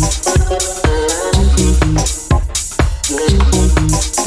Thank you.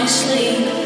my sleep.